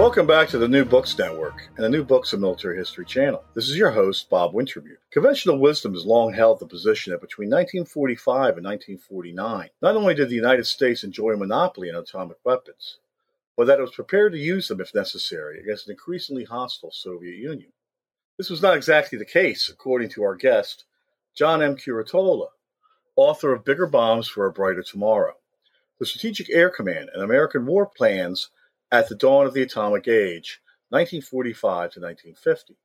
Welcome back to the New Books Network and the New Books of Military History channel. This is your host, Bob Wintermute. Conventional wisdom has long held the position that between 1945 and 1949, not only did the United States enjoy a monopoly on atomic weapons, but that it was prepared to use them if necessary against an increasingly hostile Soviet Union. This was not exactly the case, according to our guest, John M. Curatola, author of Bigger Bombs for a Brighter Tomorrow, The Strategic Air Command and American War Plans at the dawn of the atomic age, 1945 to 1950.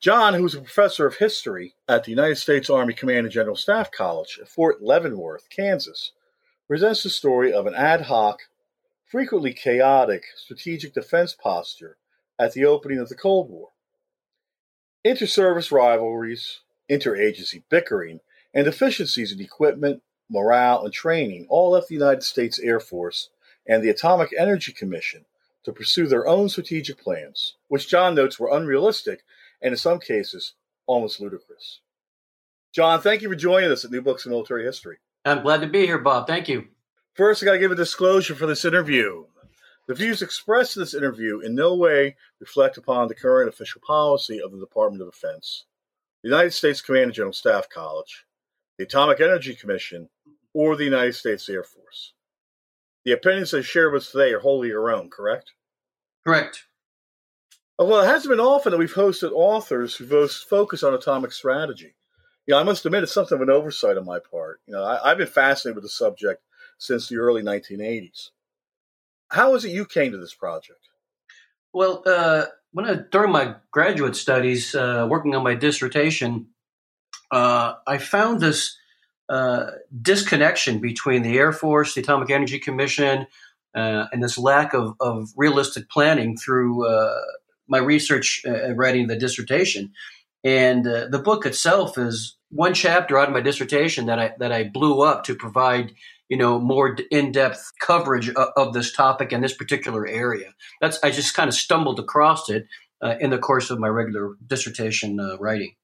John, who was a professor of history at the United States Army Command and General Staff College at Fort Leavenworth, Kansas, presents the story of an ad hoc, frequently chaotic strategic defense posture at the opening of the Cold War. Inter-service rivalries, interagency bickering, and deficiencies in equipment, morale, and training all left the United States Air Force and the Atomic Energy Commission to pursue their own strategic plans, which John notes were unrealistic and in some cases almost ludicrous. John, thank you for joining us at New Books in Military History. I'm glad to be here, Bob. Thank you. First, I got to give a disclosure for this interview. The views expressed in this interview in no way reflect upon the current official policy of the Department of Defense, the United States Command and General Staff College, the Atomic Energy Commission, or the United States Air Force. The opinions I share with us today are wholly your own, correct? Correct. Well, it hasn't been often that we've hosted authors who focus on atomic strategy. You know, I must admit it's something of an oversight on my part. You know, I, have been fascinated with the subject since the early 1980s. How is it you came to this project? Well, uh, when I, during my graduate studies, uh, working on my dissertation, uh, I found this uh, disconnection between the Air Force, the Atomic Energy Commission, uh, and this lack of, of realistic planning through uh, my research uh, writing the dissertation. And uh, the book itself is one chapter out of my dissertation that I that I blew up to provide you know more in-depth coverage of, of this topic and this particular area. That's I just kind of stumbled across it in the course of my regular dissertation writing.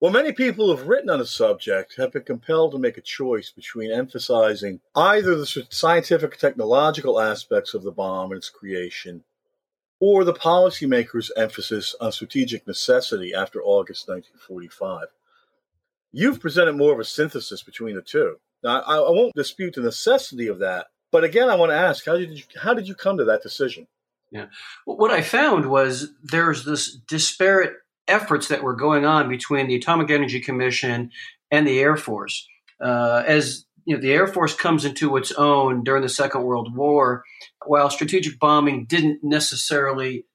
Well, many people who've written on the subject have been compelled to make a choice between emphasizing either the scientific technological aspects of the bomb and its creation, or the policymakers' emphasis on strategic necessity after August 1945. You've presented more of a synthesis between the two. Now, I, I won't dispute the necessity of that, but again, I want to ask how did you, how did you come to that decision? Yeah, what I found was there's this disparate efforts that were going on between the Atomic Energy Commission and the Air Force. Uh, as you know, the Air Force comes into its own during the Second World War, while strategic bombing didn't necessarily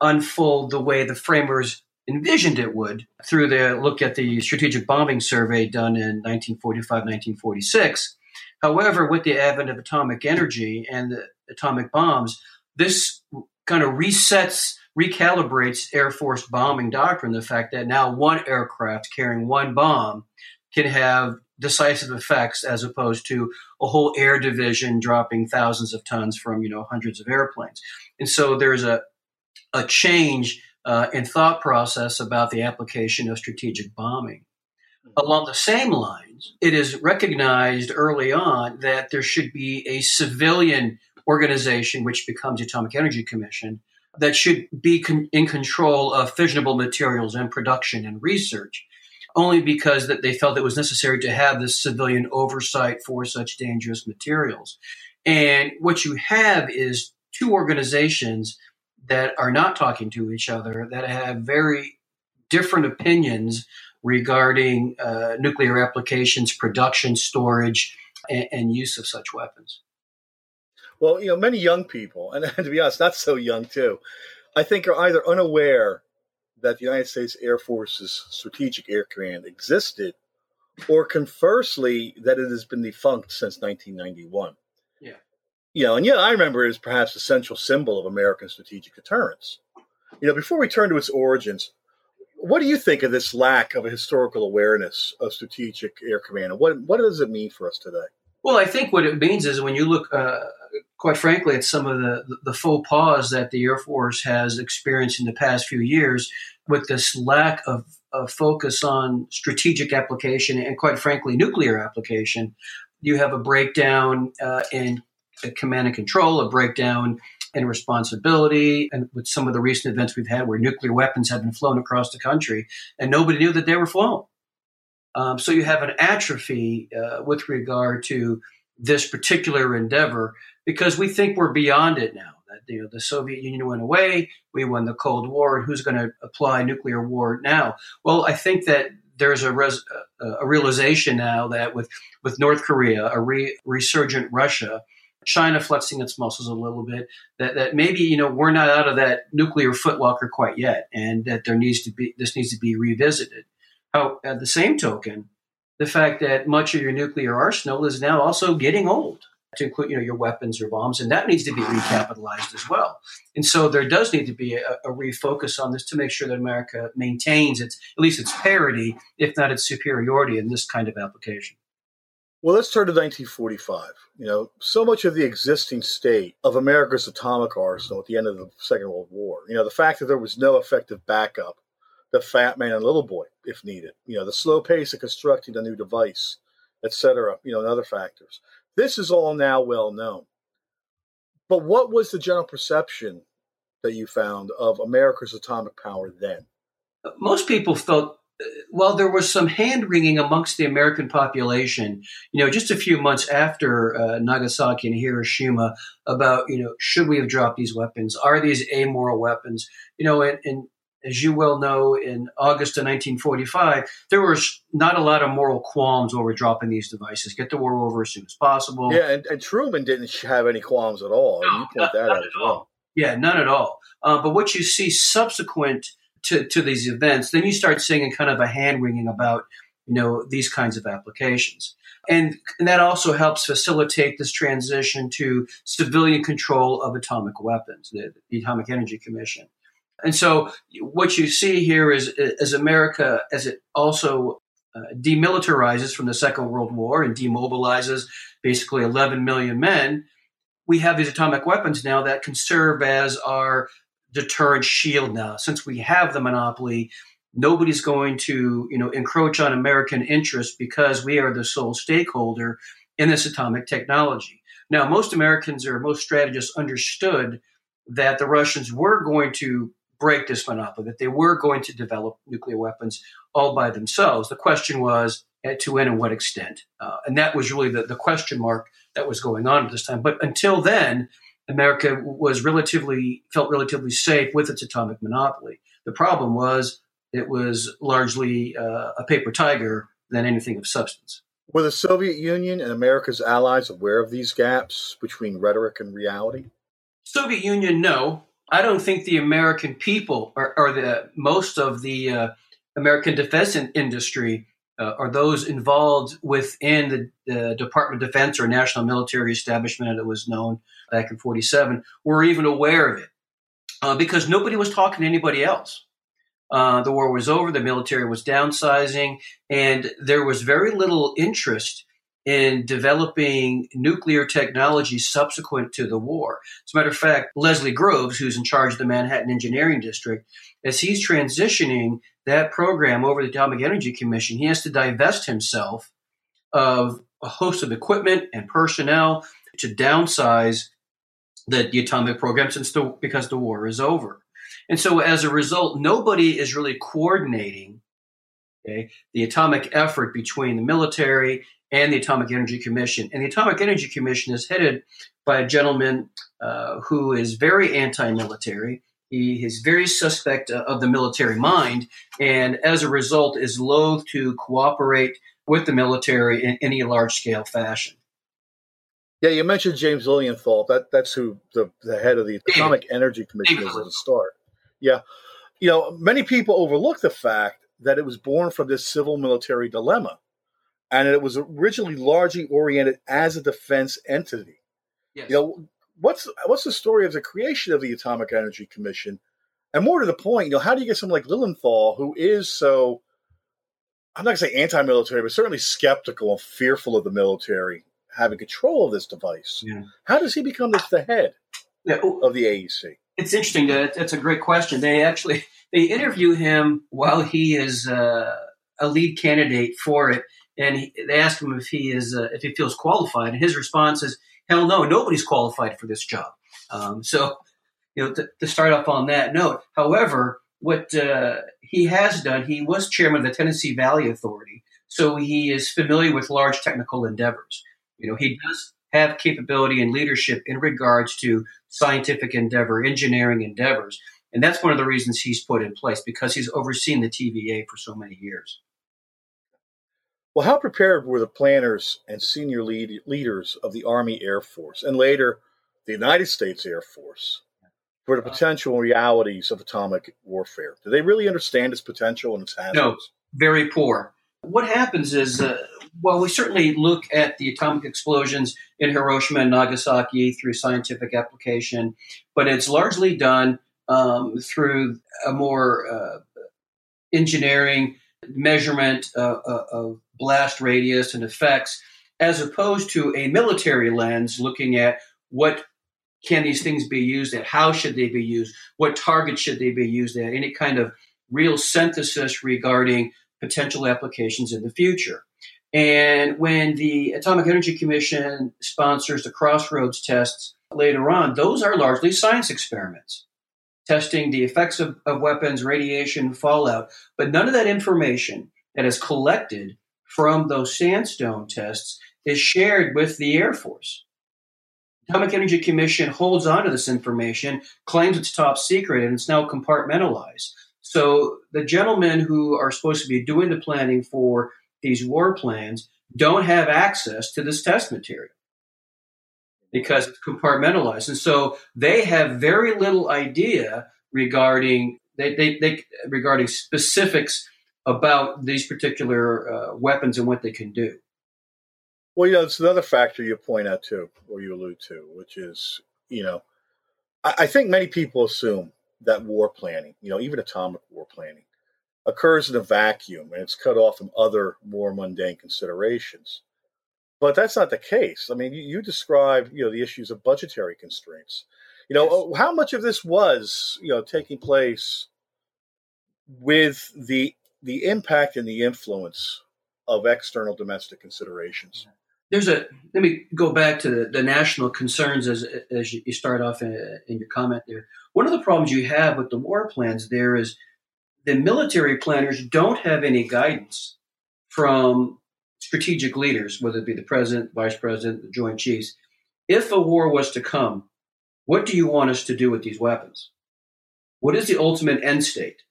unfold the way the framers envisioned it would through the look at the strategic bombing survey done in 1945 1946. However, with the advent of atomic energy and the atomic bombs, this kind of resets recalibrates Air Force bombing doctrine the fact that now one aircraft carrying one bomb can have decisive effects as opposed to a whole air division dropping thousands of tons from you know hundreds of airplanes. And so there's a a change uh, in thought process about the application of strategic bombing. Along the same lines it is recognized early on that there should be a civilian organization which becomes the atomic energy commission that should be con- in control of fissionable materials and production and research, only because that they felt it was necessary to have this civilian oversight for such dangerous materials. And what you have is two organizations that are not talking to each other, that have very different opinions regarding uh, nuclear applications, production, storage, and, and use of such weapons. Well, you know, many young people, and to be honest, not so young too, I think are either unaware that the United States Air Force's Strategic Air Command existed, or conversely, that it has been defunct since 1991. Yeah. You know, and yeah, I remember it as perhaps the central symbol of American strategic deterrence. You know, before we turn to its origins, what do you think of this lack of a historical awareness of strategic air command? And what, what does it mean for us today? Well, I think what it means is when you look, uh, quite frankly, at some of the, the faux pas that the Air Force has experienced in the past few years with this lack of, of focus on strategic application and, quite frankly, nuclear application, you have a breakdown uh, in command and control, a breakdown in responsibility, and with some of the recent events we've had where nuclear weapons have been flown across the country and nobody knew that they were flown. Um, so you have an atrophy uh, with regard to this particular endeavor because we think we're beyond it now. That you know the Soviet Union went away, we won the Cold War, and who's going to apply nuclear war now? Well, I think that there's a, res, a realization now that with with North Korea, a re, resurgent Russia, China flexing its muscles a little bit, that, that maybe you know we're not out of that nuclear footlocker quite yet, and that there needs to be this needs to be revisited. How, at the same token, the fact that much of your nuclear arsenal is now also getting old, to include you know your weapons or bombs, and that needs to be recapitalized as well. And so there does need to be a, a refocus on this to make sure that America maintains its at least its parity, if not its superiority, in this kind of application. Well, let's turn to 1945. You know, so much of the existing state of America's atomic arsenal at the end of the Second World War, you know, the fact that there was no effective backup the fat man and little boy if needed. You know, the slow pace of constructing a new device, etc. You know, and other factors. This is all now well known. But what was the general perception that you found of America's atomic power then? Most people felt, well, there was some hand wringing amongst the American population, you know, just a few months after uh, Nagasaki and Hiroshima about, you know, should we have dropped these weapons? Are these amoral weapons? You know, and, and as you well know, in August of 1945, there was not a lot of moral qualms over dropping these devices. Get the war over as soon as possible. Yeah, and, and Truman didn't have any qualms at all. No, and you point not, that out as well. Yeah, none at all. Uh, but what you see subsequent to, to these events, then you start seeing a kind of a hand wringing about, you know, these kinds of applications. And, and that also helps facilitate this transition to civilian control of atomic weapons, the, the Atomic Energy Commission. And so what you see here is as America, as it also uh, demilitarizes from the Second World War and demobilizes basically 11 million men, we have these atomic weapons now that can serve as our deterrent shield now. Since we have the monopoly, nobody's going to, you know, encroach on American interests because we are the sole stakeholder in this atomic technology. Now, most Americans or most strategists understood that the Russians were going to break this monopoly, that they were going to develop nuclear weapons all by themselves. The question was to when and what extent. Uh, and that was really the, the question mark that was going on at this time. But until then, America was relatively felt relatively safe with its atomic monopoly. The problem was it was largely uh, a paper tiger than anything of substance. Were the Soviet Union and America's allies aware of these gaps between rhetoric and reality? Soviet Union, no. I don't think the American people or, or the most of the uh, American defense industry uh, or those involved within the, the, Department of Defense or national military establishment, as it was known back in 47, were even aware of it uh, because nobody was talking to anybody else. Uh, the war was over, the military was downsizing, and there was very little interest in developing nuclear technology subsequent to the war. As a matter of fact, Leslie Groves, who's in charge of the Manhattan Engineering District, as he's transitioning that program over the Atomic Energy Commission, he has to divest himself of a host of equipment and personnel to downsize the, the atomic program since the, because the war is over. And so as a result, nobody is really coordinating okay, the atomic effort between the military and the Atomic Energy Commission. And the Atomic Energy Commission is headed by a gentleman uh, who is very anti military. He is very suspect of the military mind, and as a result, is loath to cooperate with the military in any large scale fashion. Yeah, you mentioned James Lilienthal. That that's who the, the head of the Atomic David. Energy Commission David. is at the start. Yeah, you know, many people overlook the fact that it was born from this civil military dilemma and it was originally largely oriented as a defense entity. Yes. You know, what's what's the story of the creation of the Atomic Energy Commission? And more to the point, you know, how do you get someone like Lilienthal, who is so I'm not going to say anti-military, but certainly skeptical and fearful of the military having control of this device. Yeah. How does he become the, the head yeah. of the AEC? It's interesting. That, that's a great question. They actually they interview him while he is uh, a lead candidate for it, and he, they ask him if he is uh, if he feels qualified, and his response is, "Hell no, nobody's qualified for this job." Um, so, you know, to, to, start off on that note. However, what uh, he has done, he was chairman of the Tennessee Valley Authority, so he is familiar with large technical endeavors. You know, he does have capability and leadership in regards to scientific endeavor, engineering endeavors. And that's one of the reasons he's put in place because he's overseen the TVA for so many years. Well, how prepared were the planners and senior lead, leaders of the Army Air Force and later the United States Air Force for the potential realities of atomic warfare? Do they really understand its potential and its hazards? No, very poor. What happens is, uh, well, we certainly look at the atomic explosions in Hiroshima and Nagasaki through scientific application, but it's largely done um, through a more uh, engineering measurement uh, uh, of blast radius and effects, as opposed to a military lens looking at what can these things be used at, how should they be used, what targets should they be used at, any kind of real synthesis regarding potential applications in the future. And when the Atomic Energy Commission sponsors the Crossroads tests later on, those are largely science experiments testing the effects of, of weapons, radiation, fallout. But none of that information that is collected from those sandstone tests is shared with the Air Force. Atomic Energy Commission holds on to this information, claims it's top secret, and it's now compartmentalized. So the gentlemen who are supposed to be doing the planning for these war plans don't have access to this test material because it's compartmentalized. And so they have very little idea regarding they, they, they regarding specifics about these particular uh, weapons and what they can do. Well, you know, it's another factor you point out too, or you allude to, which is, you know, I, I think many people assume that war planning, you know, even atomic war planning, occurs in a vacuum and it's cut off from other more mundane considerations. But that's not the case. I mean, you, you describe, you know, the issues of budgetary constraints. You know, yes. Uh, how much of this was, you know, taking place with the the impact and the influence of external domestic considerations? There's a let me go back to the, the national concerns as as you start off in, in your comment there. One of the problems you have with the war plans there is the military planners don't have any guidance from strategic leaders, whether it be the president, vice president, the joint chiefs, if a war was to come, what do you want us to do with these weapons? What is the ultimate end state?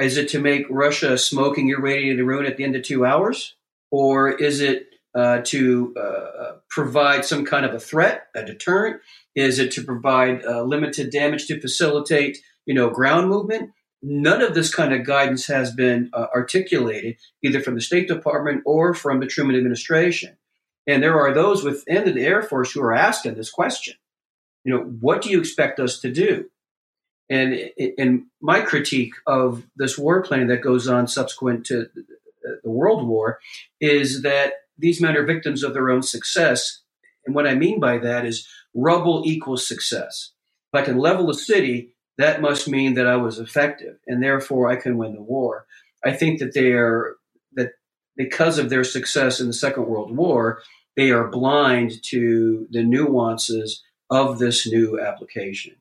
Is it to make Russia smoking irradiated ruin at the end of two hours? Or is it uh, to uh, provide some kind of a threat, a deterrent? Is it to provide uh, limited damage to facilitate, you know, ground movement? None of this kind of guidance has been uh, articulated either from the State Department or from the Truman administration. And there are those within the Air Force who are asking this question. You know, what do you expect us to do? And in my critique of this war planning that goes on subsequent to the World War is that these men are victims of their own success. And what I mean by that is rubble equals success. If I can level a city, that must mean that I was effective and therefore I can win the war. I think that they are that because of their success in the Second World War, they are blind to the nuances of this new application.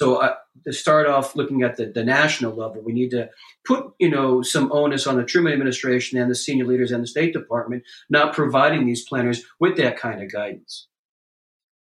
So uh, to start off looking at the, the national level, we need to put you know some onus on the Truman administration and the senior leaders and the State Department not providing these planners with that kind of guidance.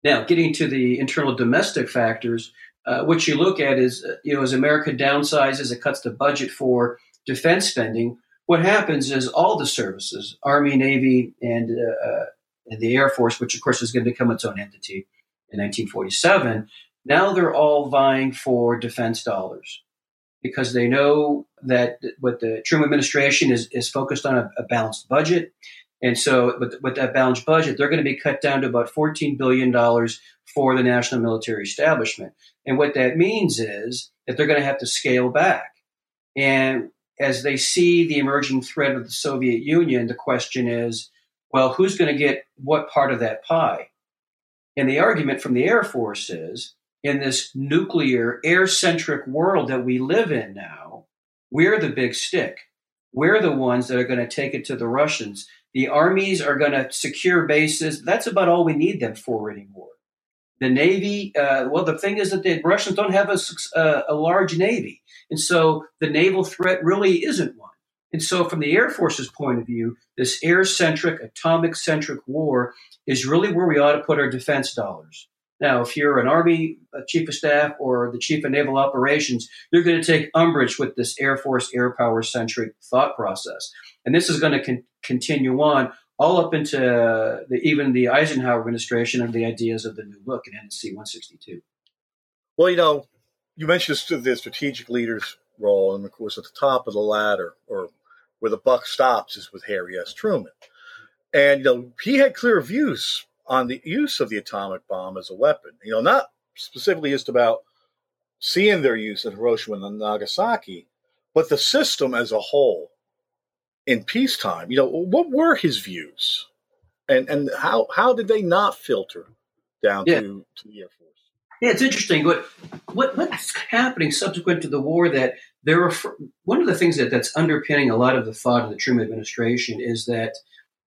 Now, getting to the internal domestic factors, uh, what you look at is, uh, you know, as America downsizes, it cuts the budget for defense spending. What happens is all the services, Army, Navy, and uh, uh and the Air Force, which of course is going to become its own entity in 1947, now they're all vying for defense dollars because they know that what the Truman administration is, is focused on a, a balanced budget. And so, with, with that balanced budget, they're going to be cut down to about $14 billion for the national military establishment. And what that means is that they're going to have to scale back. And as they see the emerging threat of the Soviet Union, the question is, well, who's going to get what part of that pie? And the argument from the Air Force is in this nuclear, air centric world that we live in now, we're the big stick. We're the ones that are going to take it to the Russians. The armies are going to secure bases. That's about all we need them for anymore. The Navy, uh, well, the thing is that the Russians don't have a, uh, a large Navy. And so the naval threat really isn't one. And so, from the Air Force's point of view, this air centric, atomic centric war is really where we ought to put our defense dollars. Now, if you're an Army chief of staff or the chief of naval operations, you're going to take umbrage with this Air Force air power centric thought process. And this is going to con- continue on all up into the, even the Eisenhower administration and the ideas of the new look in NSC 162. Well, you know, you mentioned the strategic leaders role, and of course, at the top of the ladder, or where the buck stops, is with Harry S. Truman. And you know, he had clear views on the use of the atomic bomb as a weapon. You know, not specifically just about seeing their use at Hiroshima and Nagasaki, but the system as a whole in peacetime. You know, what were his views, and and how how did they not filter down yeah. to, to the Air Force? Yeah, it's interesting. What what what's happening subsequent to the war that there are one of the things that that's underpinning a lot of the thought of the Truman administration is that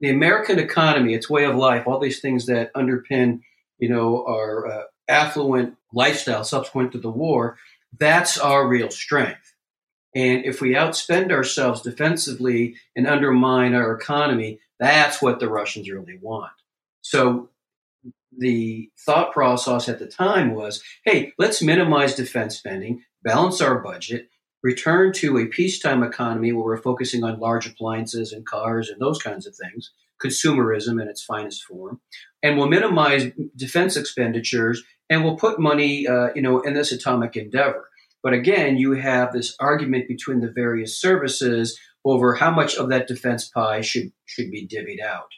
the American economy, its way of life, all these things that underpin, you know, our uh, affluent lifestyle subsequent to the war, that's our real strength. And if we outspend ourselves defensively and undermine our economy, that's what the Russians really want. So the thought process at the time was hey, let's minimize defense spending, balance our budget, return to a peacetime economy where we're focusing on large appliances and cars and those kinds of things, consumerism in its finest form, and we'll minimize defense expenditures and we'll put money, uh, you know, in this atomic endeavor. But again, you have this argument between the various services over how much of that defense pie should should be divvied out.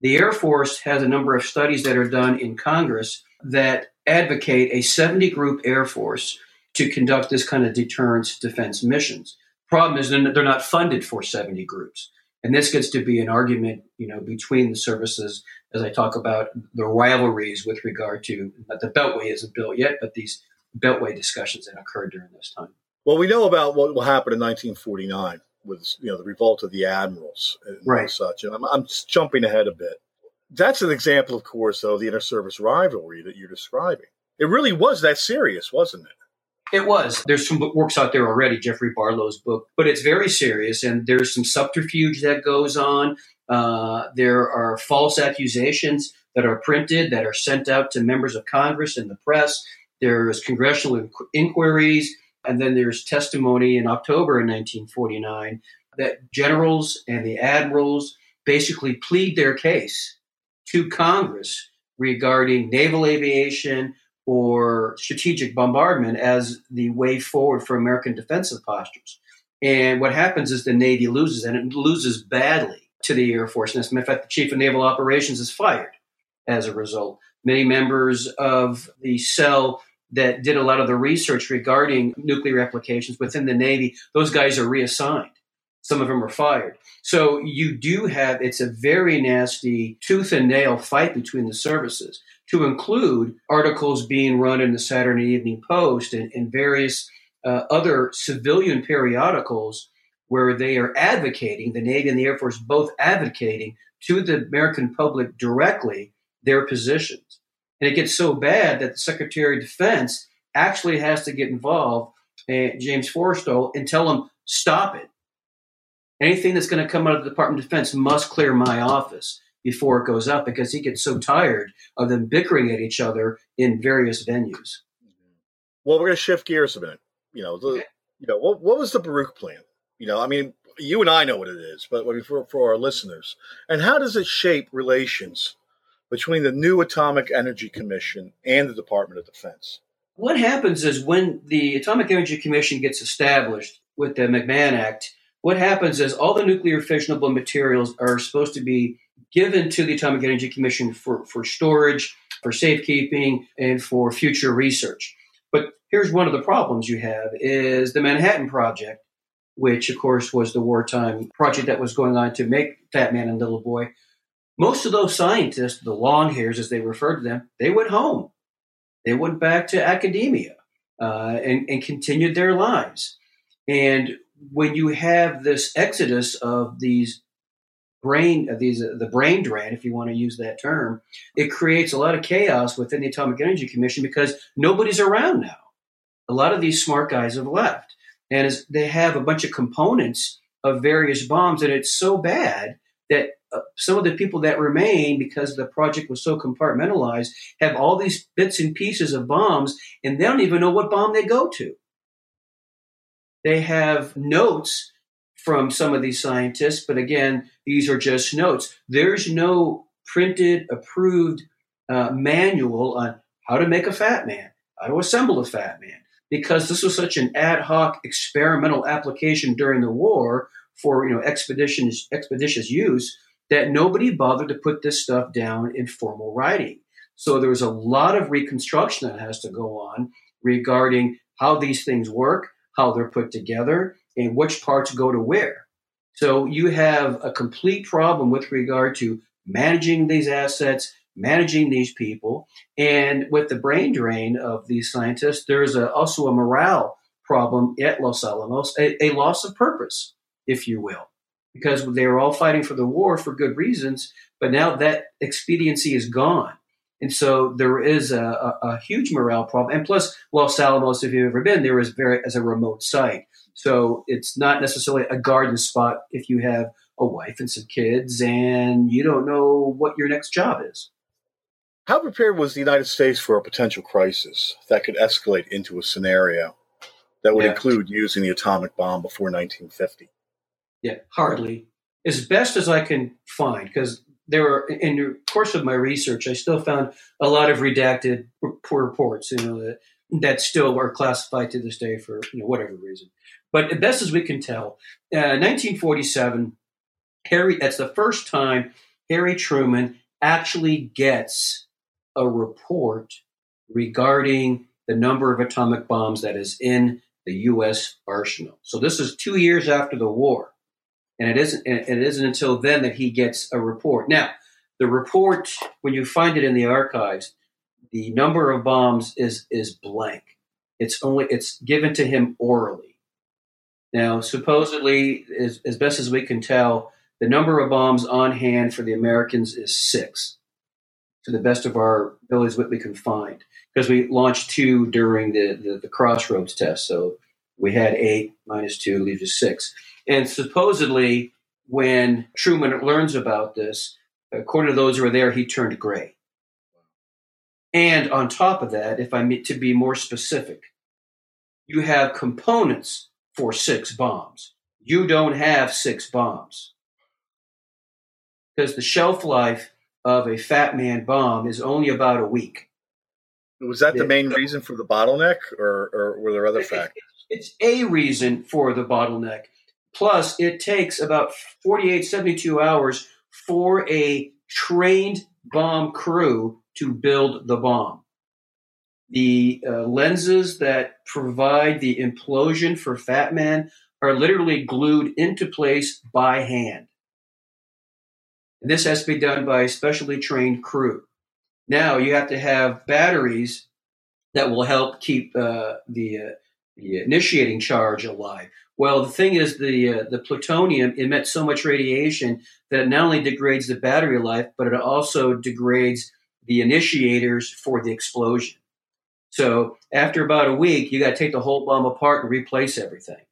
The Air Force has a number of studies that are done in Congress that advocate a 70 group Air Force to conduct this kind of deterrence defense missions. Problem is, they're not funded for 70 groups. And this gets to be an argument, you know, between the services as I talk about the rivalries with regard to that the Beltway isn't built yet, but these Beltway discussions that occurred during this time. Well, we know about what will happen in 1949 with you know the revolt of the admirals and right. such. And I'm, I'm jumping ahead a bit. That's an example, of course, of the inter-service rivalry that you're describing. It really was that serious, wasn't it? It was. There's some works out there already, Jeffrey Barlow's book, but it's very serious, and there's some subterfuge that goes on. Uh, there are false accusations that are printed that are sent out to members of Congress and the press. There's congressional inqu- inquiries, and then there's testimony in October in 1949 that generals and the admirals basically plead their case to Congress regarding naval aviation, or strategic bombardment as the way forward for American defensive postures. And what happens is the Navy loses, and it loses badly to the Air Force. And as a matter of fact, the Chief of Naval Operations is fired as a result. Many members of the cell that did a lot of the research regarding nuclear applications within the Navy, those guys are reassigned. Some of them are fired. So you do have, it's a very nasty tooth and nail fight between the services to include articles being run in the Saturday Evening Post and, and various uh, other civilian periodicals where they are advocating, the Navy and the Air Force both advocating to the American public directly their positions. And it gets so bad that the Secretary of Defense actually has to get involved, uh, James Forrestal, and tell him, stop it. Anything that's going to come out of the Department of Defense must clear my office before it goes up because he gets so tired of them bickering at each other in various venues. Well, we're going to shift gears a minute. You know, the, okay. you know, what, what was the Baruch plan? You know, I mean, you and I know what it is, but for, for our listeners, and how does it shape relations between the new Atomic Energy Commission and the Department of Defense? What happens is when the Atomic Energy Commission gets established with the McMahon Act, what happens is all the nuclear fissionable materials are supposed to be given to the Atomic Energy Commission for, for storage, for safekeeping, and for future research. But here's one of the problems you have is the Manhattan Project, which of course was the wartime project that was going on to make Fat Man and Little Boy. Most of those scientists, the long hairs as they referred to them, they went home. They went back to academia uh, and, and continued their lives. And when you have this exodus of these brain these uh, the brain drain if you want to use that term it creates a lot of chaos within the atomic energy commission because nobody's around now. A lot of these smart guys have left and they have a bunch of components of various bombs and it's so bad that uh, some of the people that remain because the project was so compartmentalized have all these bits and pieces of bombs and they don't even know what bomb they go to. They have notes from some of these scientists, but again, these are just notes. There's no printed, approved uh, manual on how to make a fat man, how to assemble a fat man, because this was such an ad hoc experimental application during the war for you know expeditions expeditious use that nobody bothered to put this stuff down in formal writing. So there was a lot of reconstruction that has to go on regarding how these things work, how they're put together, and which parts go to where. So you have a complete problem with regard to managing these assets, managing these people, and with the brain drain of these scientists, there's a, also a morale problem at Los Alamos, a, a loss of purpose, if you will, because they were all fighting for the war for good reasons, but now that expediency is gone. And so there is a, a, a, huge morale problem. And plus, Los Alamos, if you've ever been, there is very as a remote site. So it's not necessarily a garden spot if you have a wife and some kids and you don't know what your next job is. How prepared was the United States for a potential crisis that could escalate into a scenario that would yeah. include using the atomic bomb before 1950? Yeah, hardly. As best as I can find, because there were in the course of my research, I still found a lot of redacted reports, you know, that that still are classified to this day for you know whatever reason. But best as we can tell, uh, 1947, Harry. That's the first time Harry Truman actually gets a report regarding the number of atomic bombs that is in the U.S. arsenal. So this is two years after the war, and it isn't. It isn't until then that he gets a report. Now, the report, when you find it in the archives, the number of bombs is is blank. It's only it's given to him orally. Now, supposedly, as, as best as we can tell, the number of bombs on hand for the Americans is six, to the best of our abilities, what we can find. Because we launched two during the, the, the crossroads test. So we had eight minus two leaves us six. And supposedly, when Truman learns about this, according to those who were there, he turned gray. And on top of that, if I'm to be more specific, you have components for six bombs. You don't have six bombs. Because the shelf life of a Fat Man bomb is only about a week. Was that the main reason for the bottleneck, or, or were there other factors? It's a reason for the bottleneck. Plus, it takes about 48, 72 hours for a trained bomb crew to build the bomb. The uh, lenses that provide the implosion for Fat Man are literally glued into place by hand. And this has to be done by a specially trained crew. Now you have to have batteries that will help keep uh, the uh, the initiating charge alive. Well, the thing is, the uh, the plutonium emits so much radiation that it not only degrades the battery life, but it also degrades the initiators for the explosion. So after about a week, you got to take the whole bomb apart and replace everything.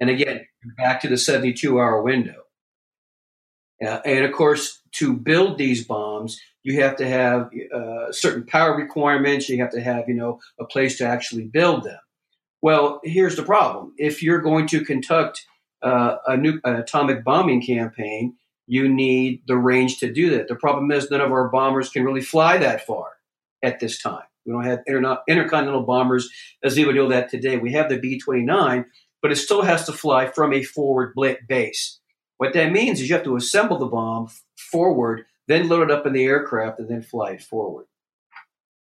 And again, back to the 72 hour window. Uh, and of course, to build these bombs, you have to have uh, certain power requirements. You have to have, you know, a place to actually build them. Well, here's the problem: if you're going to conduct uh, a new an atomic bombing campaign, you need the range to do that. The problem is none of our bombers can really fly that far at this time. We don't have inter- intercontinental bombers as we would know that today. We have the B 29, but it still has to fly from a forward base. What that means is you have to assemble the bomb forward then load it up in the aircraft, and then fly it forward.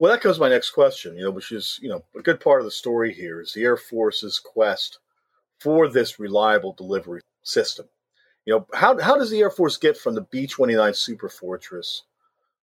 Well, that goes comes my next question, you know, which is, you know, a good part of the story here is the Air Force's quest for this reliable delivery system. You know, how, how does the Air Force get from the B 29 Super Fortress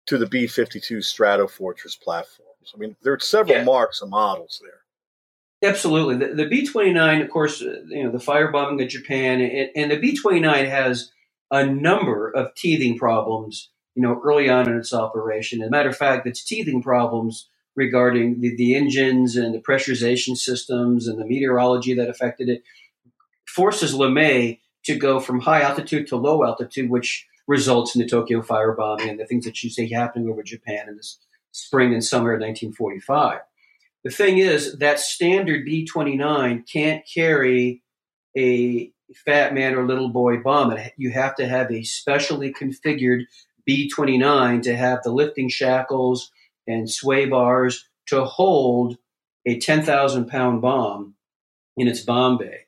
to the B 52 Strato Fortress platforms? I mean, there are several yeah. marks and models there. Absolutely. The, the B 29, of course, uh, you know, the firebombing of Japan, and, and the B 29 has a number of teething problems you know, early on in its operation. As a matter of fact, its teething problems regarding the, the engines and the pressurization systems and the meteorology that affected it forces LeMay to go from high altitude to low altitude, which results in the Tokyo firebombing and the things that you see happening over Japan in this spring and summer of 1945. The thing is that standard B 29 can't carry a fat man or little boy bomb. You have to have a specially configured B 29 to have the lifting shackles and sway bars to hold a 10,000 pound bomb in its bomb bay.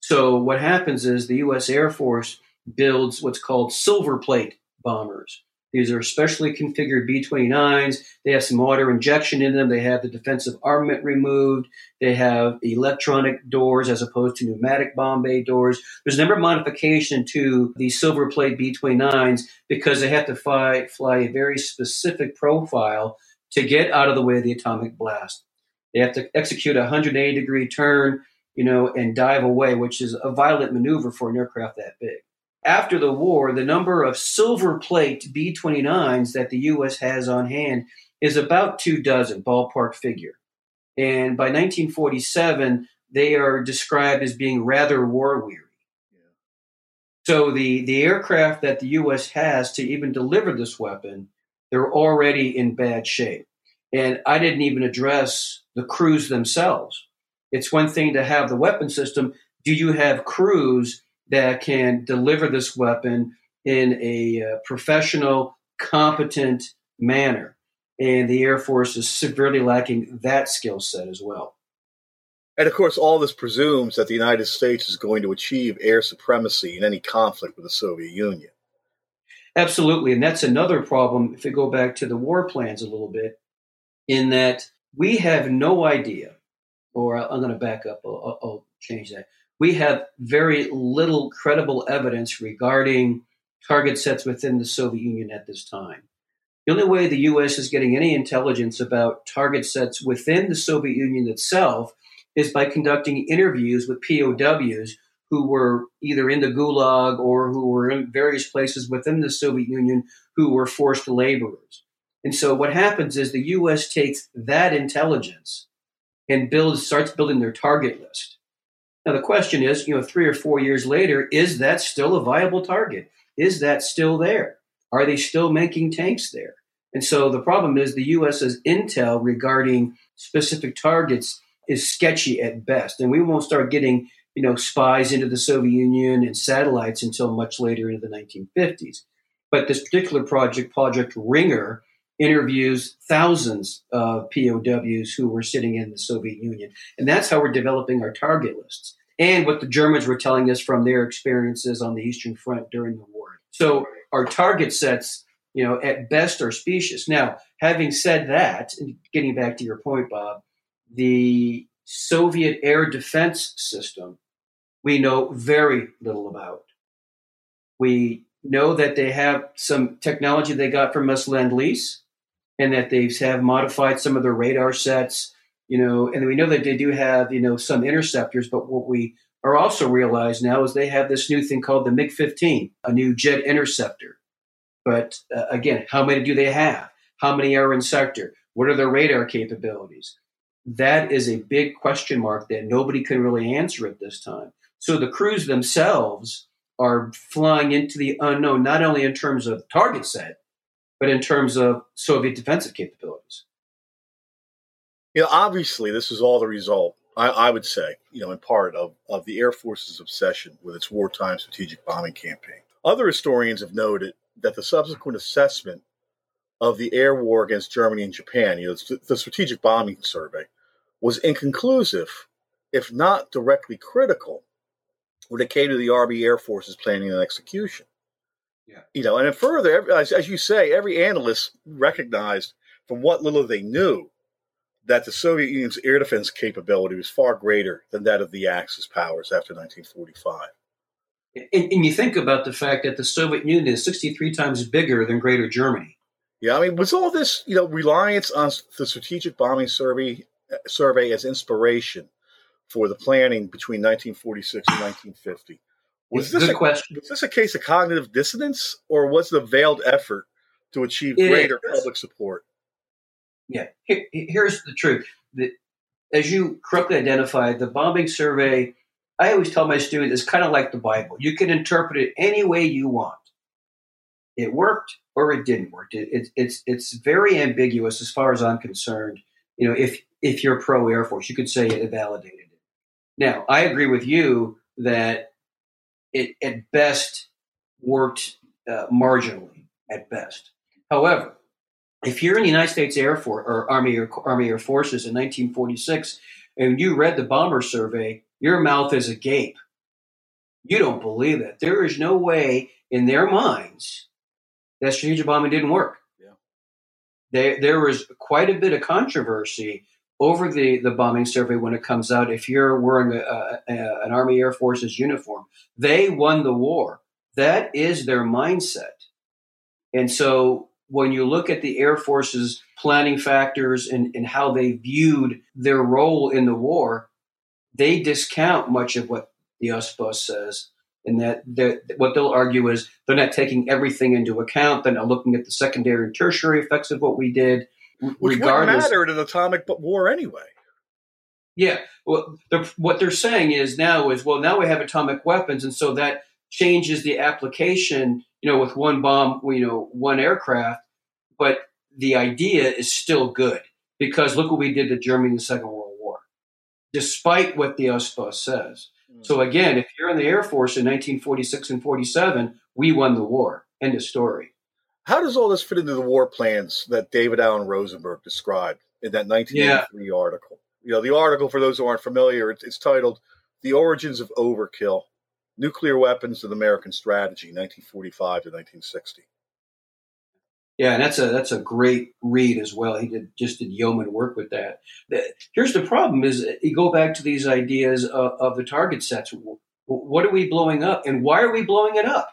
So, what happens is the U.S. Air Force builds what's called silver plate bombers. These are specially configured B 29s. They have some water injection in them. They have the defensive armament removed. They have electronic doors as opposed to pneumatic bomb bay doors. There's a number of modification to the silver plate B 29s because they have to fly, fly a very specific profile to get out of the way of the atomic blast. They have to execute a 180 degree turn, you know, and dive away, which is a violent maneuver for an aircraft that big after the war, the number of silver plate B 29s that the U.S. has on hand is about two dozen, ballpark figure. And by 1947, they are described as being rather war weary. So the, the aircraft that the U.S. has to even deliver this weapon, they're already in bad shape. And I didn't even address the crews themselves. It's one thing to have the weapon system. Do you have crews that can deliver this weapon in a uh, professional, competent manner. And the Air Force is severely lacking that skill set as well. And of course, all this presumes that the United States is going to achieve air supremacy in any conflict with the Soviet Union. Absolutely. And that's another problem if we go back to the war plans a little bit, in that we have no idea, or I'm going to back up, I'll, I'll change that we have very little credible evidence regarding target sets within the Soviet Union at this time. The only way the U.S. is getting any intelligence about target sets within the Soviet Union itself is by conducting interviews with POWs who were either in the Gulag or who were in various places within the Soviet Union who were forced laborers. And so what happens is the U.S. takes that intelligence and builds starts building their target list. Now, the question is, you know, three or four years later, is that still a viable target? Is that still there? Are they still making tanks there? And so the problem is the US's intel regarding specific targets is sketchy at best. And we won't start getting, you know, spies into the Soviet Union and satellites until much later into the 1950s. But this particular project, Project Wringer, interviews thousands of POWs who were sitting in the Soviet Union. And that's how we're developing our target lists and what the Germans were telling us from their experiences on the Eastern Front during the war. So our target sets, you know, at best are specious. Now, having said that, and getting back to your point, Bob, the Soviet air defense system we know very little about. We know that they have some technology they got from us Lend Lease and that they have modified some of their radar sets, you know, and we know that they do have, you know, some interceptors, but what we are also realized now is they have this new thing called the MiG 15, a new jet interceptor. But uh, again, how many do they have? How many are in sector? What are their radar capabilities? That is a big question mark that nobody can really answer at this time. So the crews themselves are flying into the unknown, not only in terms of target set, but in terms of Soviet defensive capabilities. Know, obviously, this is all the result, I, I, would say, you know, in part of, of the Air Force's obsession with its wartime strategic bombing campaign. Other historians have noted that the subsequent assessment of the air war against Germany and Japan, you know, the strategic bombing survey, was inconclusive, if not directly critical, when it came to the Army Air Force's planning and execution. Yeah. You know, and further, as, as you say, every analyst recognized from what little they knew that the Soviet Union's air defense capability was far greater than that of the Axis powers after 1945. And, and, you think about the fact that the Soviet Union is 63 times bigger than Greater Germany. Yeah, I mean, was all this, you know, reliance on the Strategic Bombing Survey, uh, survey as inspiration for the planning between 1946 and 1950? Was this, a, question. was this a case of cognitive dissonance, or was it a veiled effort to achieve it greater is. public support? Yeah, Here, here's the truth. The, as you correctly identified, the bombing survey, I always tell my students, is kind of like the Bible. You can interpret it any way you want. It worked or it didn't work. It, it, it's it's very ambiguous as far as I'm concerned. You know, if if you're pro Air Force, you could say it validated it. Now, I agree with you that it at best worked uh, marginally at best. However, if you're in the United States Air Force or Army or Army Air Forces in 1946 and you read the bomber survey, your mouth is agape. You don't believe it. There is no way in their minds that strategic bombing didn't work. Yeah. There, there was quite a bit of controversy over the, the bombing survey when it comes out. If you're wearing a, a, a, an Army Air Forces uniform, they won the war. That is their mindset. And so when you look at the Air Force's planning factors and, and how they viewed their role in the war, they discount much of what the USSBS says. And that what they'll argue is they're not taking everything into account. They're not looking at the secondary and tertiary effects of what we did. Which wouldn't matter in an atomic war anyway. Yeah. Well, what they're saying is now is well, now we have atomic weapons, and so that changes the application you know, with one bomb, you know, one aircraft, but the idea is still good because look what we did to Germany in the Second World War, despite what the USPA says. Mm-hmm. So again, if you're in the Air Force in 1946 and 47, we won the war. End of story. How does all this fit into the war plans that David Allen Rosenberg described in that 1983 yeah. article? You know, the article, for those who aren't familiar, it's, it's titled The Origins of Overkill Nuclear Weapons and American Strategy, 1945 to 1960. Yeah, and that's a that's a great read as well. He did just did yeoman work with that. Here's the problem: is you go back to these ideas of, of the target sets. What are we blowing up, and why are we blowing it up?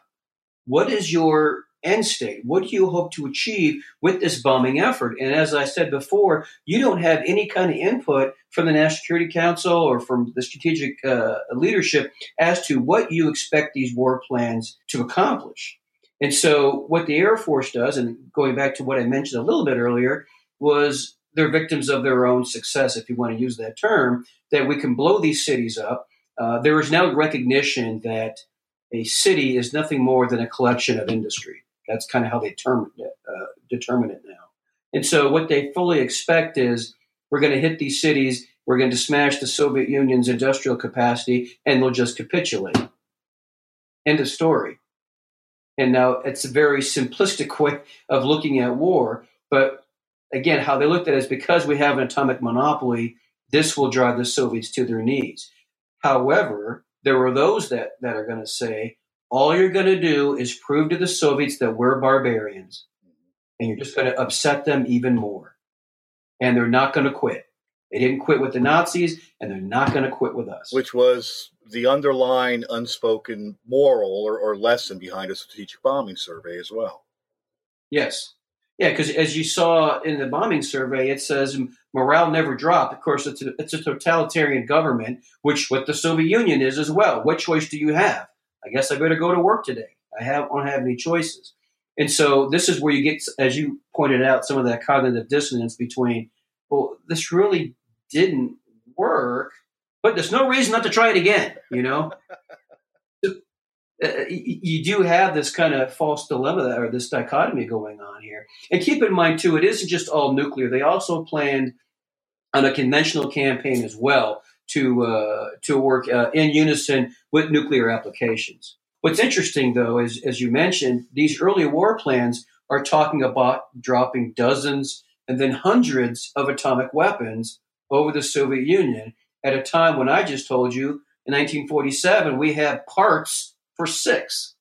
What is your end state? What do you hope to achieve with this bombing effort? And as I said before, you don't have any kind of input from the National Security Council or from the strategic uh, leadership as to what you expect these war plans to accomplish. And so, what the Air Force does, and going back to what I mentioned a little bit earlier, was they're victims of their own success, if you want to use that term, that we can blow these cities up. Uh, there is now recognition that a city is nothing more than a collection of industry. That's kind of how they it, uh, determine it now. And so what they fully expect is we're going to hit these cities, we're going to smash the Soviet Union's industrial capacity, and they'll just capitulate. End of story. And now it's a very simplistic way of looking at war, but again, how they looked at it is because we have an atomic monopoly, this will drive the Soviets to their knees. However, there were those that, that are going to say, all you're going to do is prove to the Soviets that we're barbarians, and you're just going to upset them even more. And they're not going to quit. They didn't quit with the Nazis, and they're not going to quit with us. Which was the underlying unspoken moral or, or lesson behind a strategic bombing survey as well. Yes. Yeah, because as you saw in the bombing survey, it says morale never dropped. Of course, it's a, it's a totalitarian government, which what the Soviet Union is as well. What choice do you have? I guess I better go to work today. I have don't have any choices. And so this is where you get, as you pointed out, some of that cognitive dissonance between, well, this really didn't work, but there's no reason not to try it again. You know, uh, you do have this kind of false dilemma or this dichotomy going on here. And keep in mind too, it isn't just all nuclear. They also planned on a conventional campaign as well to uh, to work uh, in unison with nuclear applications. What's interesting, though, is as you mentioned, these early war plans are talking about dropping dozens and then hundreds of atomic weapons over the Soviet Union at a time when I just told you in 1947 we had parts for six.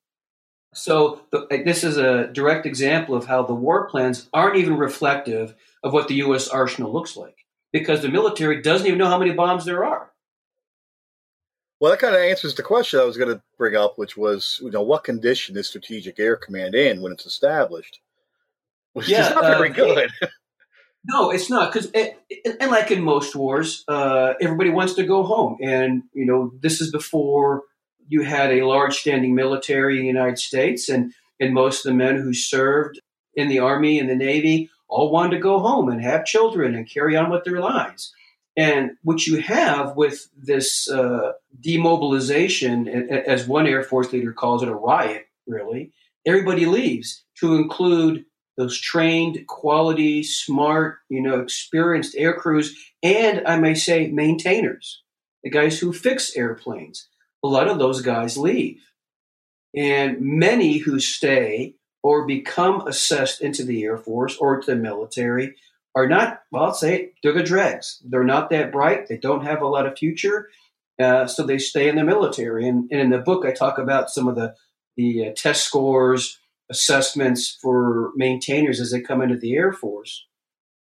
So the, this is a direct example of how the war plans aren't even reflective of what the U.S. arsenal looks like because the military doesn't even know how many bombs there are. Well, that kind of answers the question I was going to bring up, which was, you know, what condition is Strategic Air Command in when it's established? Which yeah, is not very uh, good. It, no, it's not because, and like in most wars, uh, everybody wants to go home, and you know, this is before you had a large standing military in the United States, and and most of the men who served in the army and the navy all wanted to go home and have children and carry on with their lives. And what you have with this uh, demobilization, as one Air Force leader calls it, a riot, really, everybody leaves, to include those trained, quality, smart, you know, experienced air crews, and I may say maintainers, the guys who fix airplanes. A lot of those guys leave. And many who stay or become assessed into the Air Force or to the military are not, well, I'll say they're the dregs. They're not that bright. They don't have a lot of future. Uh, so they stay in the military. And, and, in the book, I talk about some of the, the uh, test scores, assessments for maintainers as they come into the Air Force.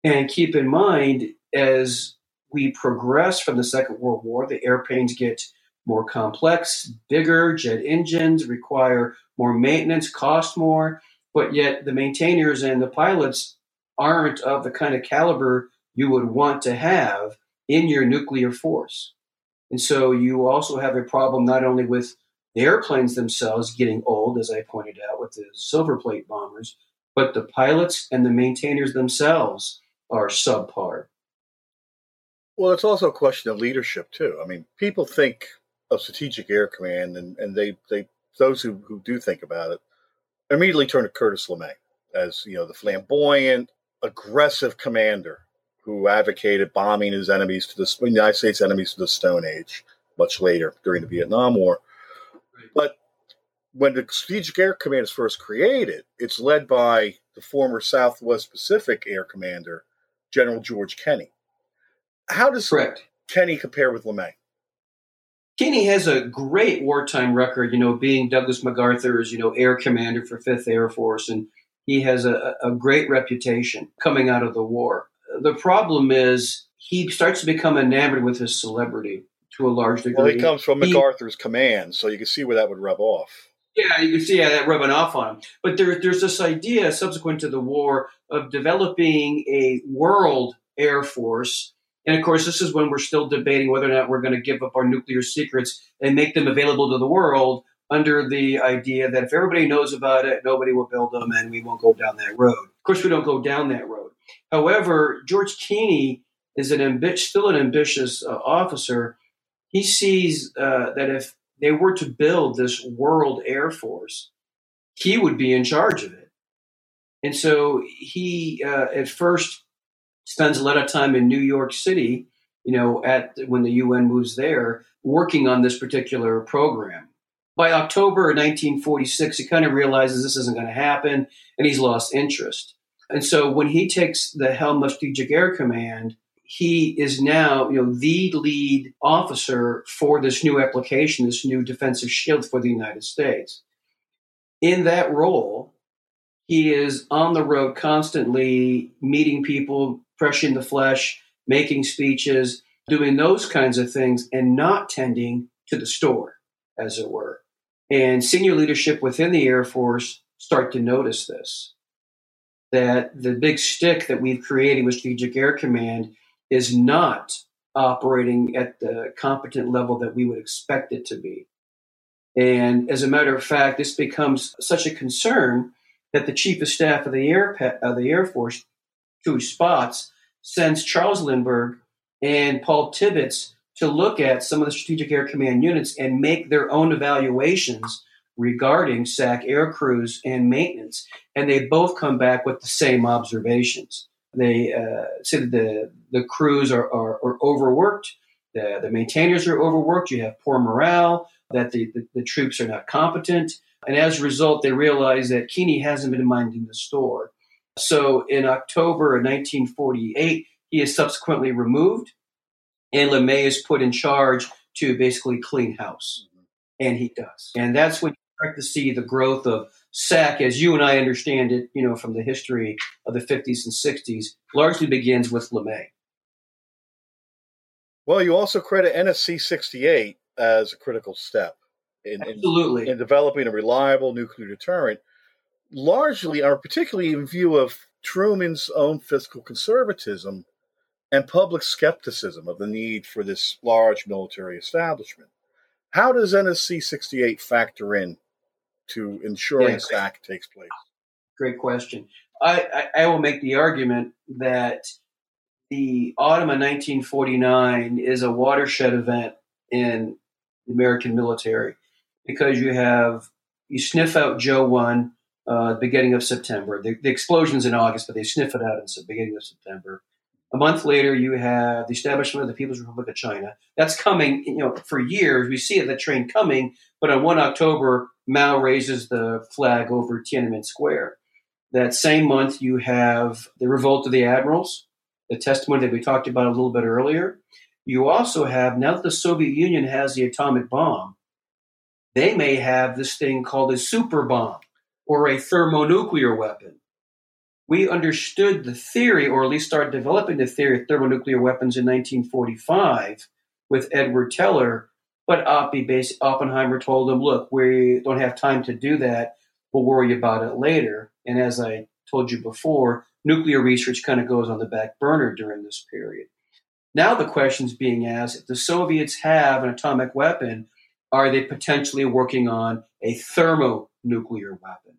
And keep in mind, as we progress from the Second World War, the airplanes get more complex, bigger, jet engines require more maintenance, cost more, but yet the maintainers and the pilots aren't of the kind of caliber you would want to have in your nuclear force. And so you also have a problem not only with the airplanes themselves getting old, as I pointed out with the silver plate bombers, but the pilots and the maintainers themselves are subpar. Well, it's also a question of leadership too. I mean, people think of Strategic Air Command, and, and they, they those who, who do think about it immediately turn to Curtis LeMay as you know the flamboyant, aggressive commander who advocated bombing his enemies to the United States enemies to the Stone Age much later during the Vietnam War. But when the Strategic Air Command is first created, it's led by the former Southwest Pacific Air Commander, General George Kenney. How does Correct. Kenney compare with LeMay? Kenney has a great wartime record, you know, being Douglas MacArthur's, you know, air commander for 5th Air Force and he has a, a great reputation coming out of the war. The problem is he starts to become enamored with his celebrity to a large degree. Well, he comes from MacArthur's command, so you can see where that would rub off. Yeah, you can see yeah, that rubbing off on him. But there, there's this idea subsequent to the war of developing a world air force. And of course, this is when we're still debating whether or not we're going to give up our nuclear secrets and make them available to the world under the idea that if everybody knows about it, nobody will build them and we won't go down that road. Of course, we don't go down that road. However, George Kenney is an still an ambitious uh, officer. He sees uh, that if they were to build this world air force, he would be in charge of it. And so he, uh, at first, spends a lot of time in New York City, you know, at when the UN moves there, working on this particular program by October 1946, he kind of realizes this isn't going to happen and he's lost interest. And so when he takes the helm of Strategic Air Command, he is now, you know, the lead officer for this new application, this new defensive shield for the United States. In that role, he is on the road constantly meeting people, fresh in the flesh, making speeches, doing those kinds of things, and not tending to the store, as it were. And senior leadership within the Air Force start to notice this that the big stick that we've created with Strategic Air Command is not operating at the competent level that we would expect it to be. And as a matter of fact, this becomes such a concern that the Chief of Staff of the Air, of the Air Force, Tooey Spaatz, sends Charles Lindbergh and Paul Tibbets to look at some of the Strategic Air Command units and make their own evaluations regarding SAC air crews and maintenance. And they both come back with the same observations. They uh, say that the, the crews are, are, are overworked, the, the maintainers are overworked, you have poor morale, that the, the, the troops are not competent. And as a result, they realize that Kenney hasn't been minding the store. So in October of 1948, he is subsequently removed and LeMay is put in charge to basically clean house. Mm-hmm. And he does. And that's when you start to see the growth of SAC, as you and I understand it, you know, from the history of the 50s and 60s, largely begins with LeMay. Well, you also credit NSC 68 as a critical step in, Absolutely. In, in developing a reliable nuclear deterrent, largely or particularly in view of Truman's own fiscal conservatism and public skepticism of the need for this large military establishment. How does NSC 68 factor in to ensuring yeah, SAC takes place? Great question. I, I, I, will make the argument that the autumn of 1949 is a watershed event in the American military because you have you sniff out Joe one uh, beginning of September. The, the explosion's in August, but they sniff it out in the beginning of September. A month later, you have the establishment of the People's Republic of China. That's coming, you know, for years. We see that train coming, but on 1 October, Mao raises the flag over Tiananmen Square. That same month, you have the revolt of the admirals, the testimony that we talked about a little bit earlier. You also have, now that the Soviet Union has the atomic bomb, they may have this thing called a super bomb or a thermonuclear weapon we understood the theory, or at least started developing the theory of thermonuclear weapons in 1945 with Edward Teller. But Oppenheimer told him, look, we don't have time to do that. We'll worry about it later. And as I told you before, nuclear research kind of goes on the back burner during this period. Now the question's being asked if the Soviets have an atomic weapon, are they potentially working on a thermonuclear weapon?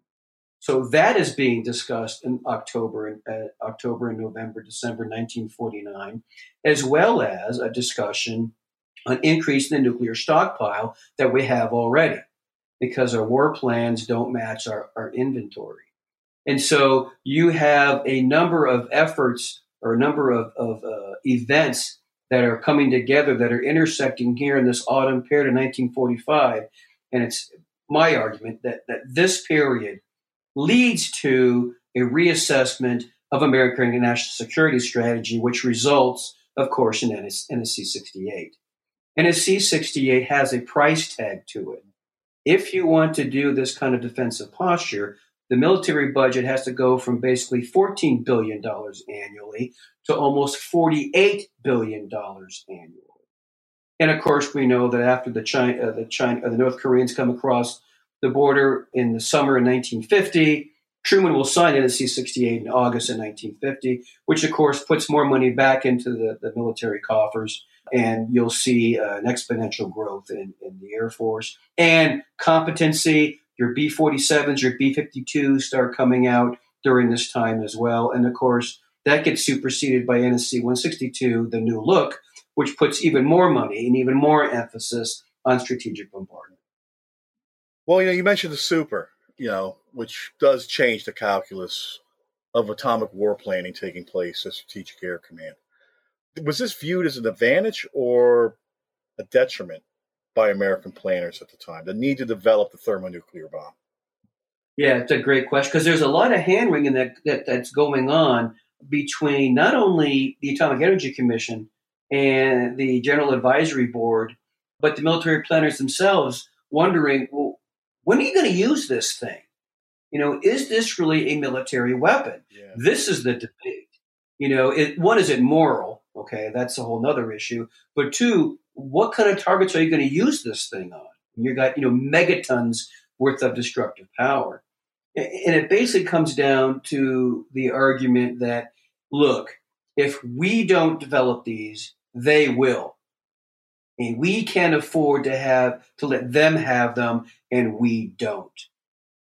So that is being discussed in October and uh, October and November, December 1949, as well as a discussion on increasing the nuclear stockpile that we have already, because our war plans don't match our, our inventory. And so you have a number of efforts or a number of, of uh, events that are coming together that are intersecting here in this autumn period of 1945. And it's my argument that, that this period leads to a reassessment of American national security strategy, which results, of course, in NSC 68. NSC 68 has a price tag to it. If you want to do this kind of defensive posture, the military budget has to go from basically $14 billion annually to almost $48 billion annually. And of course, we know that after the China, uh, the China, uh, the North Koreans come across the border in the summer of 1950. Truman will sign NSC 68 in August of 1950, which of course puts more money back into the, the military coffers. And you'll see uh, an exponential growth in, in the Air Force and competency. Your B 47s, your B 52s start coming out during this time as well. And of course, that gets superseded by NSC 162, the new look, which puts even more money and even more emphasis on strategic bombardment. Well, you know, you mentioned the super, you know, which does change the calculus of atomic war planning taking place at Strategic Air Command. Was this viewed as an advantage or a detriment by American planners at the time, the need to develop the thermonuclear bomb? Yeah, it's a great question because there's a lot of hand wringing that, that that's going on between not only the Atomic Energy Commission and the General Advisory Board, but the military planners themselves wondering, well, when are you going to use this thing? You know, is this really a military weapon? Yeah. This is the debate. You know, it, one, is it moral? Okay, that's a whole other issue. But two, what kind of targets are you going to use this thing on? You've got, you know, megatons worth of destructive power. And it basically comes down to the argument that, look, if we don't develop these, they will. And we can't afford to have to let them have them, and we don't.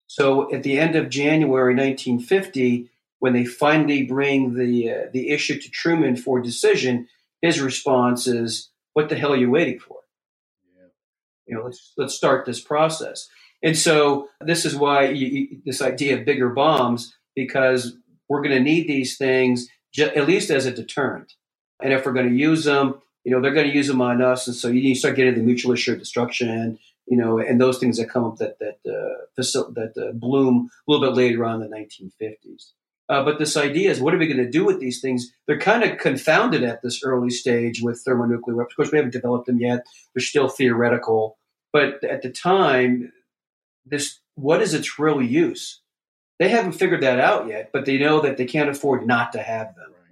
So at the end of January 1950, when they finally bring the uh, the issue to Truman for decision, his response is, "What the hell are you waiting for? Yeah. You know, let's let's start this process." And so this is why you, this idea of bigger bombs, because we're going to need these things ju- at least as a deterrent. And if we're going to use them, you know, they're going to use them on us. And so you start getting the mutual assured destruction, you know, and those things that come up that, that, uh, that uh, bloom a little bit later on in the 1950s. Uh, but this idea is what are we going to do with these things? They're kind of confounded at this early stage with thermonuclear weapons. Of course, we haven't developed them yet. They're still theoretical. But at the time, this what is its real use? They haven't figured that out yet, but they know that they can't afford not to have them. Right.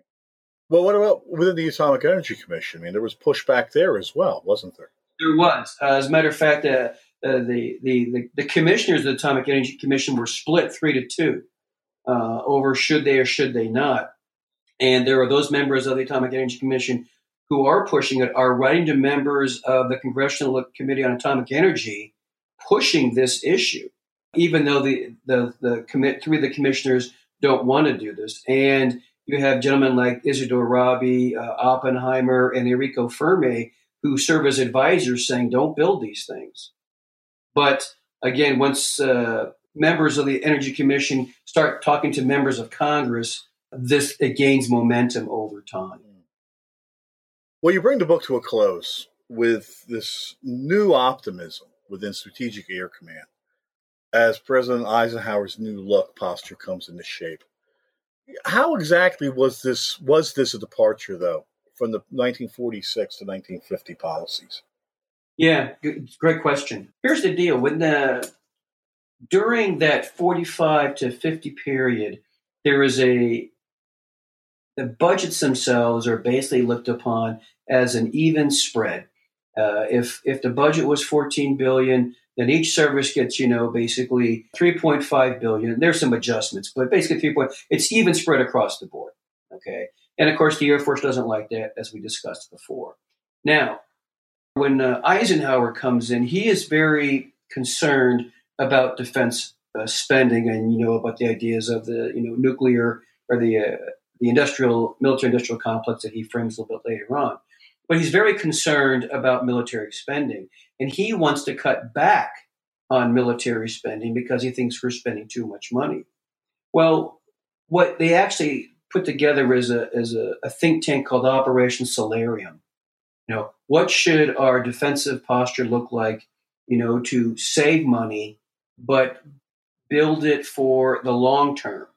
Well, what about within the Atomic Energy Commission? I mean, there was pushback there as well, wasn't there? There was. Uh, as a matter of fact, uh, uh, the, the, the, the, commissioners of the Atomic Energy Commission were split three to two uh, over should they or should they not. And there are those members of the Atomic Energy Commission who are pushing it, are writing to members of the Congressional Committee on Atomic Energy pushing this issue, even though the, the, the commit, three of the commissioners don't want to do this. And you have gentlemen like Isidor Rabi, uh, Oppenheimer, and Enrico Fermi who serve as advisors saying, don't build these things. But again, once uh, members of the Energy Commission start talking to members of Congress, this it gains momentum over time. Well, you bring the book to a close with this new optimism within Strategic Air Command as President Eisenhower's new look posture comes into shape. How exactly was this was this a departure though from the 1946 to 1950 policies? Yeah, great question. Here's the deal: when the during that 45 to 50 period, there is a the budgets themselves are basically looked upon as an even spread. Uh, if if the budget was 14 billion, then each service gets you know basically 3.5 billion. There's some adjustments, but basically 3. Point, it's even spread across the board. Okay, and of course the Air Force doesn't like that, as we discussed before. Now, when uh, Eisenhower comes in, he is very concerned about defense uh, spending, and you know about the ideas of the you know nuclear or the uh, the industrial military industrial complex that he frames a little bit later on. But he's very concerned about military spending, and he wants to cut back on military spending because he thinks we're spending too much money. Well, what they actually put together is a is a, a think tank called Operation Solarium. You know, what should our defensive posture look like? You know, to save money but build it for the long term.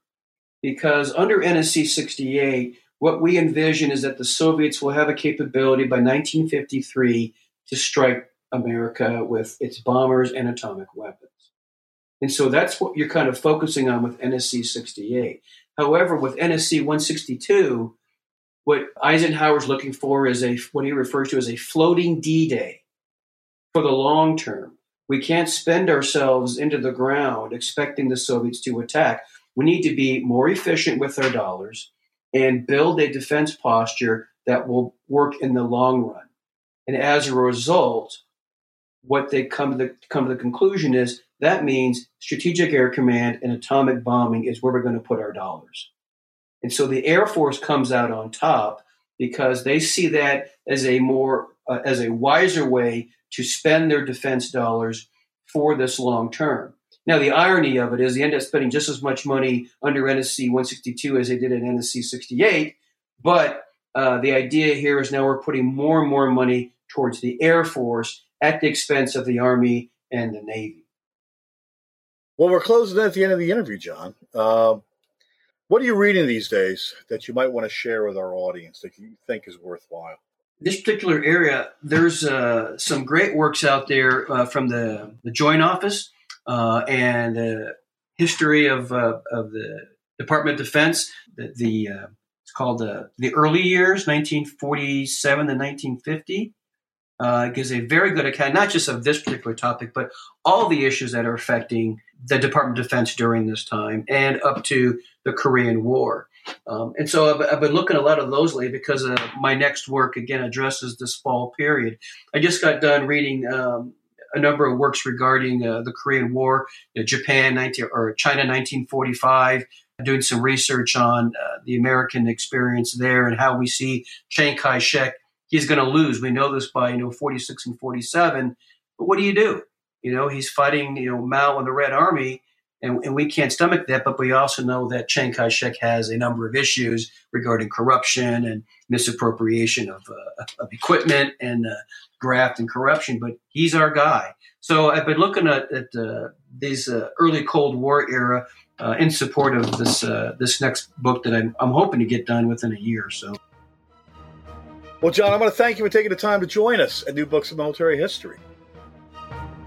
Because under NSC 68, what we envision is that the Soviets will have a capability by 1953 to strike America with its bombers and atomic weapons. And so that's what you're kind of focusing on with NSC 68. However, with NSC 162, what Eisenhower's looking for is a what he refers to as a floating D Day for the long term. We can't spend ourselves into the ground expecting the Soviets to attack. We need to be more efficient with our dollars and build a defense posture that will work in the long run. And as a result, what they come to the, come to the conclusion is that means strategic air command and atomic bombing is where we're going to put our dollars. And so the Air Force comes out on top because they see that as a more uh, as a wiser way to spend their defense dollars for this long term. Now, the irony of it is they end up spending just as much money under NSC 162 as they did in NSC 68. But uh, the idea here is now we're putting more and more money towards the Air Force at the expense of the Army and the Navy. Well, we're closing at the end of the interview, John. Uh, what are you reading these days that you might want to share with our audience that you think is worthwhile? this particular area, there's uh, some great works out there uh, from the, the Joint Office and the history of, uh, of the Department of Defense. The, the uh, it's called the the early years, 1947 to 1950. Uh, gives a very good account, not just of this particular topic, but all the issues that are affecting the Department of Defense during this time and up to the Korean War. Um, and so I've, I've, been looking a lot of those lately because uh, my next work again addresses this fall period. I just got done reading um, a number of works regarding uh, the Korean War, Japan 19 or China 1945. Doing some research on uh, the American experience there and how we see Chiang Kai-shek. He's going to lose. We know this by you know 46 and 47. But what do you do? You know he's fighting you know Mao and the Red Army and, and, we can't stomach that. But we also know that Chiang Kai shek has a number of issues regarding corruption and misappropriation of, uh, of equipment and uh, graft and corruption. But he's our guy. So I've been looking at, at uh, these uh, early Cold War era uh, in support of this uh, this next book that I'm, I'm hoping to get done within a year or so. Well, John, I want to thank you for taking the time to join us at New Books of Military History.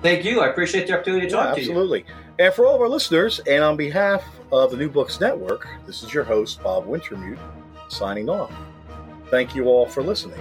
Thank you. I appreciate the opportunity to talk yeah, to you. Absolutely. And for all of our listeners, and on behalf of the New Books Network, this is your host, Bob Wintermute, signing off. Thank you all for listening.